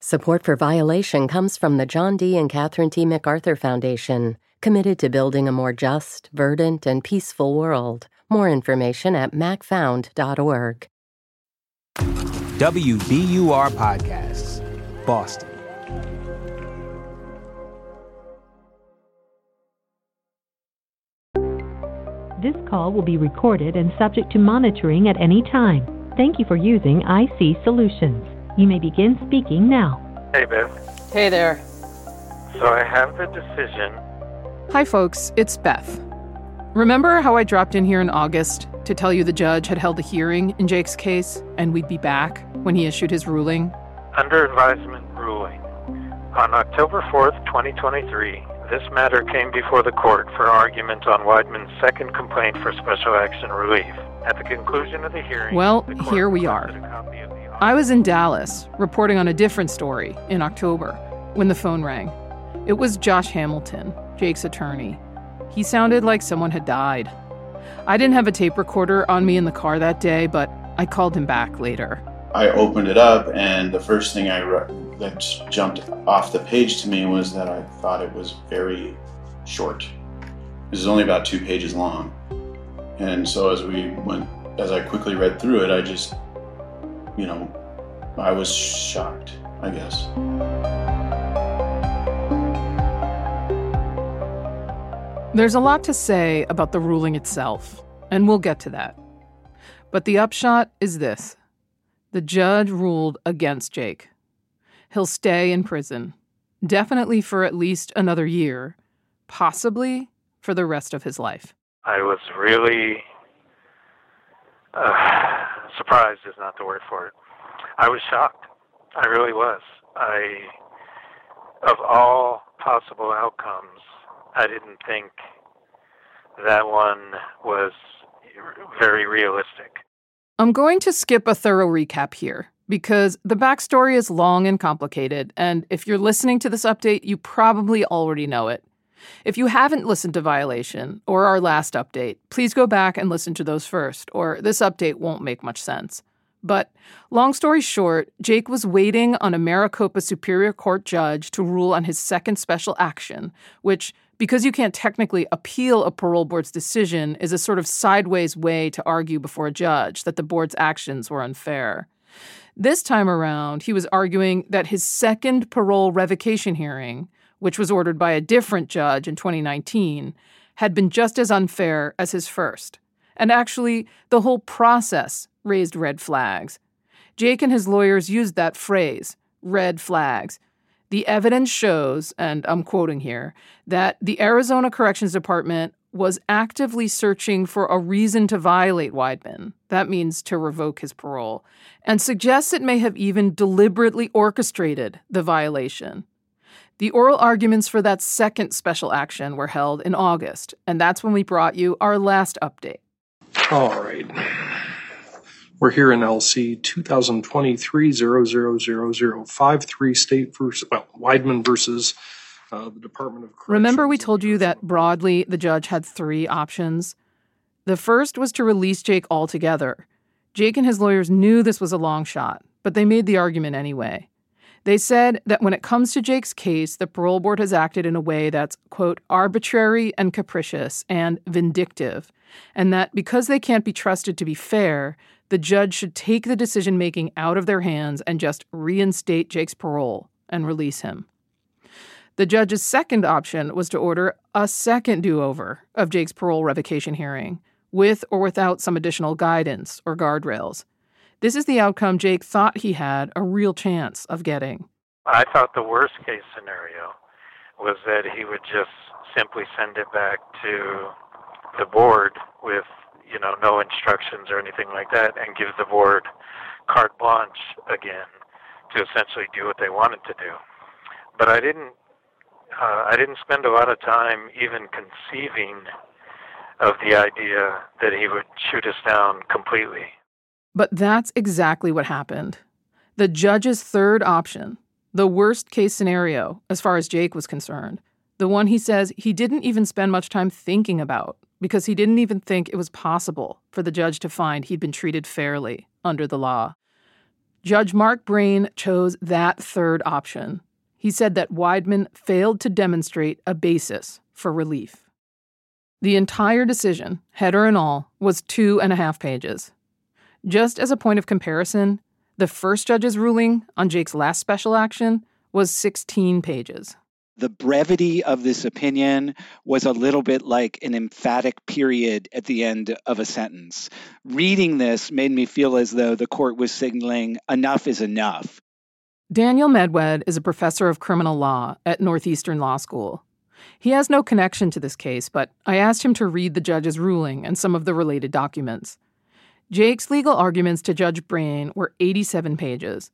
Support for Violation comes from the John D. and Catherine T. MacArthur Foundation, committed to building a more just, verdant, and peaceful world. More information at macfound.org. WBUR Podcasts, Boston. This call will be recorded and subject to monitoring at any time. Thank you for using IC Solutions. You may begin speaking now. Hey, Beth. Hey there. So I have the decision. Hi, folks. It's Beth. Remember how I dropped in here in August to tell you the judge had held a hearing in Jake's case and we'd be back when he issued his ruling? Under advisement ruling. On October 4th, 2023, this matter came before the court for argument on Wideman's second complaint for special action relief. At the conclusion of the hearing, well, the here we are. I was in Dallas reporting on a different story in October when the phone rang. It was Josh Hamilton, Jake's attorney. He sounded like someone had died. I didn't have a tape recorder on me in the car that day, but I called him back later. I opened it up, and the first thing I re- that jumped off the page to me was that I thought it was very short. It was only about two pages long, and so as we went, as I quickly read through it, I just, you know, I was shocked. I guess. There's a lot to say about the ruling itself, and we'll get to that. But the upshot is this the judge ruled against Jake. He'll stay in prison, definitely for at least another year, possibly for the rest of his life. I was really uh, surprised, is not the word for it. I was shocked. I really was. I, of all possible outcomes, I didn't think that one was very realistic. I'm going to skip a thorough recap here because the backstory is long and complicated, and if you're listening to this update, you probably already know it. If you haven't listened to Violation or our last update, please go back and listen to those first, or this update won't make much sense. But long story short, Jake was waiting on a Maricopa Superior Court judge to rule on his second special action, which, because you can't technically appeal a parole board's decision, is a sort of sideways way to argue before a judge that the board's actions were unfair. This time around, he was arguing that his second parole revocation hearing, which was ordered by a different judge in 2019, had been just as unfair as his first. And actually, the whole process raised red flags. Jake and his lawyers used that phrase, red flags. The evidence shows, and I'm quoting here, that the Arizona Corrections Department was actively searching for a reason to violate Wideman. That means to revoke his parole, and suggests it may have even deliberately orchestrated the violation. The oral arguments for that second special action were held in August, and that's when we brought you our last update. All right. We're here in LC 2023-000053 State versus, well, Wideman versus uh, the Department of Corrections. Remember, we told you that broadly the judge had three options? The first was to release Jake altogether. Jake and his lawyers knew this was a long shot, but they made the argument anyway. They said that when it comes to Jake's case, the parole board has acted in a way that's, quote, arbitrary and capricious and vindictive, and that because they can't be trusted to be fair, the judge should take the decision making out of their hands and just reinstate Jake's parole and release him. The judge's second option was to order a second do over of Jake's parole revocation hearing, with or without some additional guidance or guardrails. This is the outcome Jake thought he had a real chance of getting. I thought the worst case scenario was that he would just simply send it back to the board with, you know, no instructions or anything like that and give the board carte blanche again to essentially do what they wanted to do. But I didn't uh, I didn't spend a lot of time even conceiving of the idea that he would shoot us down completely. But that's exactly what happened. The judge's third option, the worst case scenario as far as Jake was concerned, the one he says he didn't even spend much time thinking about because he didn't even think it was possible for the judge to find he'd been treated fairly under the law. Judge Mark Brain chose that third option. He said that Wideman failed to demonstrate a basis for relief. The entire decision, header and all, was two and a half pages. Just as a point of comparison, the first judge's ruling on Jake's last special action was 16 pages. The brevity of this opinion was a little bit like an emphatic period at the end of a sentence. Reading this made me feel as though the court was signaling enough is enough. Daniel Medwed is a professor of criminal law at Northeastern Law School. He has no connection to this case, but I asked him to read the judge's ruling and some of the related documents. Jake's legal arguments to Judge Brain were 87 pages.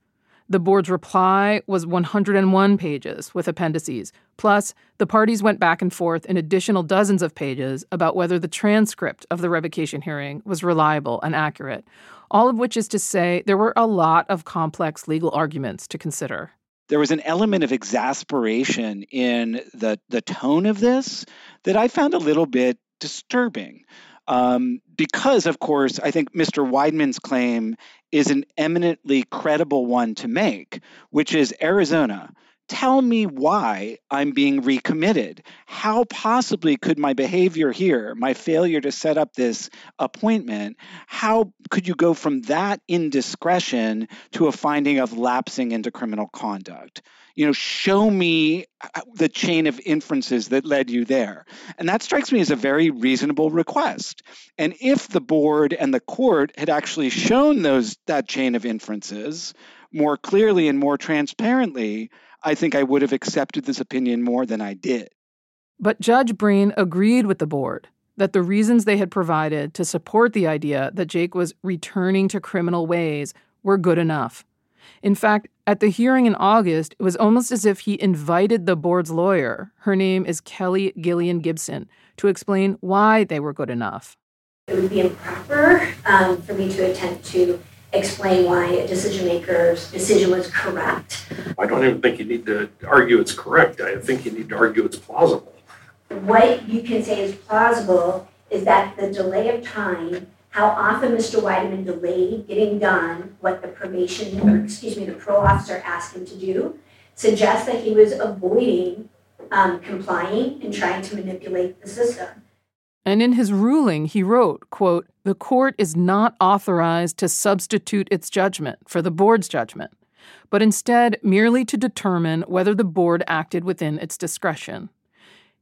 The board's reply was 101 pages with appendices. Plus, the parties went back and forth in additional dozens of pages about whether the transcript of the revocation hearing was reliable and accurate, all of which is to say there were a lot of complex legal arguments to consider. There was an element of exasperation in the, the tone of this that I found a little bit disturbing. Um, because, of course, I think Mr. Wideman's claim is an eminently credible one to make, which is Arizona. Tell me why I'm being recommitted. How possibly could my behavior here, my failure to set up this appointment, how could you go from that indiscretion to a finding of lapsing into criminal conduct? you know, show me uh, the chain of inferences that led you there. And that strikes me as a very reasonable request. And if the board and the court had actually shown those that chain of inferences more clearly and more transparently, I think I would have accepted this opinion more than I did. But Judge Breen agreed with the board that the reasons they had provided to support the idea that Jake was returning to criminal ways were good enough. In fact, at the hearing in August, it was almost as if he invited the board's lawyer, her name is Kelly Gillian Gibson, to explain why they were good enough. It would be improper um, for me to attempt to explain why a decision maker's decision was correct. I don't even think you need to argue it's correct. I think you need to argue it's plausible. What you can say is plausible is that the delay of time how often Mr. Wideman delayed getting done what the probation, or excuse me, the pro officer asked him to do, suggests that he was avoiding um, complying and trying to manipulate the system. And in his ruling, he wrote, quote, the court is not authorized to substitute its judgment for the board's judgment, but instead merely to determine whether the board acted within its discretion.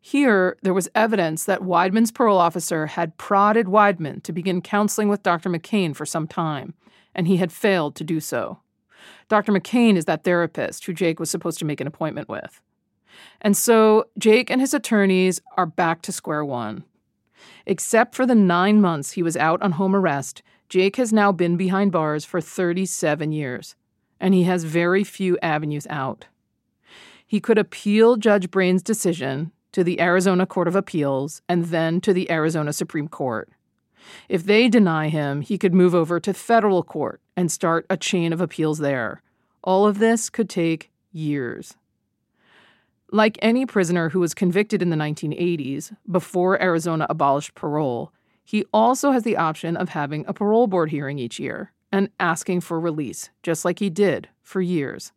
Here, there was evidence that Wideman's parole officer had prodded Wideman to begin counseling with Dr. McCain for some time, and he had failed to do so. Dr. McCain is that therapist who Jake was supposed to make an appointment with. And so Jake and his attorneys are back to square one. Except for the nine months he was out on home arrest, Jake has now been behind bars for 37 years, and he has very few avenues out. He could appeal Judge Brain's decision to the Arizona Court of Appeals, and then to the Arizona Supreme Court. If they deny him, he could move over to federal court and start a chain of appeals there. All of this could take years. Like any prisoner who was convicted in the 1980s, before Arizona abolished parole, he also has the option of having a parole board hearing each year and asking for release, just like he did for years.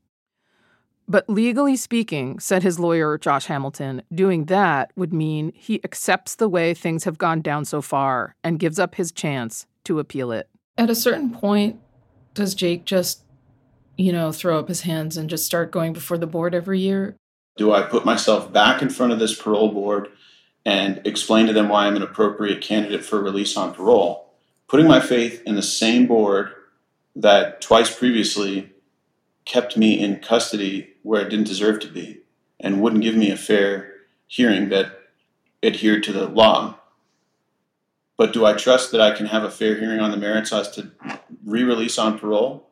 But legally speaking, said his lawyer, Josh Hamilton, doing that would mean he accepts the way things have gone down so far and gives up his chance to appeal it. At a certain point, does Jake just, you know, throw up his hands and just start going before the board every year? Do I put myself back in front of this parole board and explain to them why I'm an appropriate candidate for release on parole? Putting my faith in the same board that twice previously kept me in custody where I didn't deserve to be and wouldn't give me a fair hearing that adhered to the law. But do I trust that I can have a fair hearing on the merits as to re release on parole?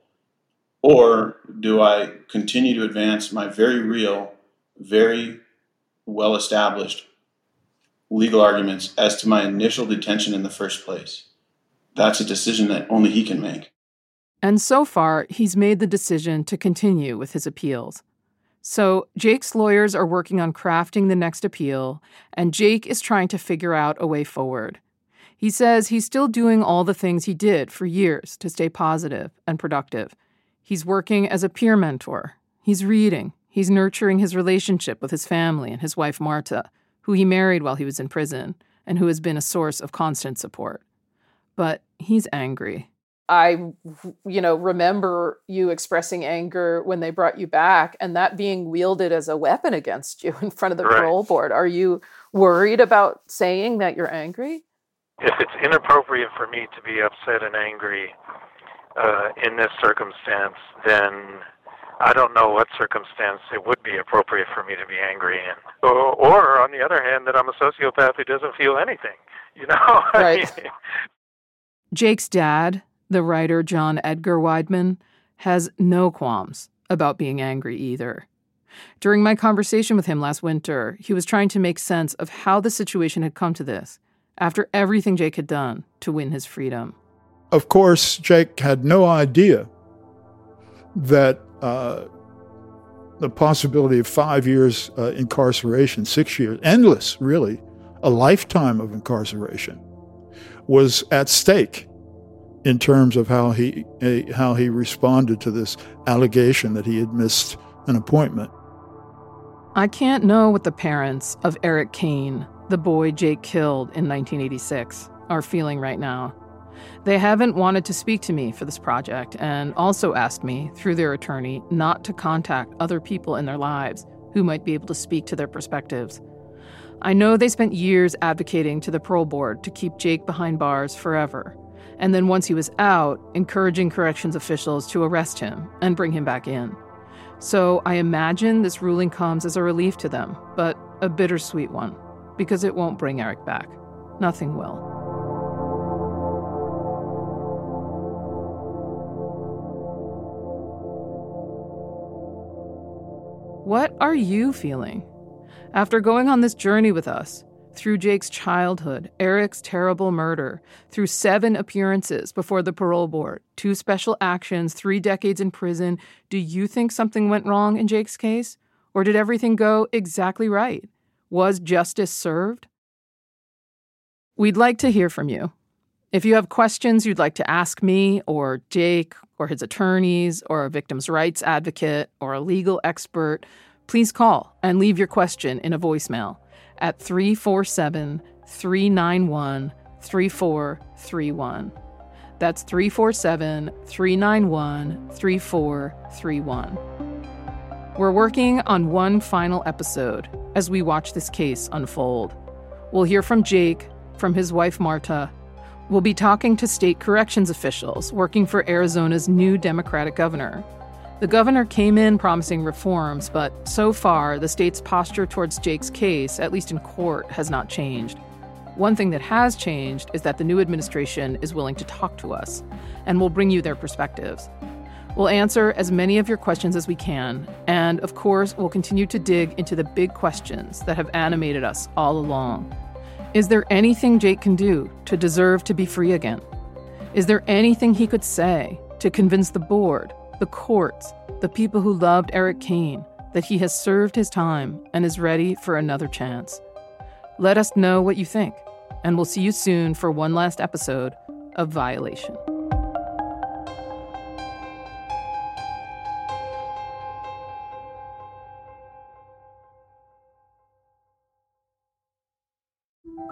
Or do I continue to advance my very real, very well established legal arguments as to my initial detention in the first place? That's a decision that only he can make. And so far, he's made the decision to continue with his appeals. So, Jake's lawyers are working on crafting the next appeal, and Jake is trying to figure out a way forward. He says he's still doing all the things he did for years to stay positive and productive. He's working as a peer mentor. He's reading. He's nurturing his relationship with his family and his wife, Marta, who he married while he was in prison and who has been a source of constant support. But he's angry. I, you know, remember you expressing anger when they brought you back and that being wielded as a weapon against you in front of the right. parole board. Are you worried about saying that you're angry? If it's inappropriate for me to be upset and angry uh, in this circumstance, then I don't know what circumstance it would be appropriate for me to be angry in. Or, or on the other hand, that I'm a sociopath who doesn't feel anything. You know? Right. Jake's dad, the writer John Edgar Wideman, has no qualms about being angry either. During my conversation with him last winter, he was trying to make sense of how the situation had come to this after everything Jake had done to win his freedom. Of course, Jake had no idea that uh, the possibility of five years uh, incarceration, six years, endless, really, a lifetime of incarceration, was at stake in terms of how he uh, how he responded to this allegation that he had missed an appointment. I can't know what the parents of Eric Kane, the boy Jake killed in 1986, are feeling right now. They haven't wanted to speak to me for this project and also asked me, through their attorney, not to contact other people in their lives who might be able to speak to their perspectives. I know they spent years advocating to the parole board to keep Jake behind bars forever, and then once he was out, encouraging corrections officials to arrest him and bring him back in. So I imagine this ruling comes as a relief to them, but a bittersweet one, because it won't bring Eric back. Nothing will. What are you feeling? After going on this journey with us, through Jake's childhood, Eric's terrible murder, through seven appearances before the parole board, two special actions, three decades in prison, do you think something went wrong in Jake's case? Or did everything go exactly right? Was justice served? We'd like to hear from you. If you have questions you'd like to ask me or Jake or his attorneys or a victim's rights advocate or a legal expert, please call and leave your question in a voicemail at 347 391 3431. That's 347 391 3431. We're working on one final episode as we watch this case unfold. We'll hear from Jake, from his wife Marta, We'll be talking to state corrections officials working for Arizona's new Democratic governor. The governor came in promising reforms, but so far, the state's posture towards Jake's case, at least in court, has not changed. One thing that has changed is that the new administration is willing to talk to us, and we'll bring you their perspectives. We'll answer as many of your questions as we can, and of course, we'll continue to dig into the big questions that have animated us all along. Is there anything Jake can do to deserve to be free again? Is there anything he could say to convince the board, the courts, the people who loved Eric Kane that he has served his time and is ready for another chance? Let us know what you think, and we'll see you soon for one last episode of Violation.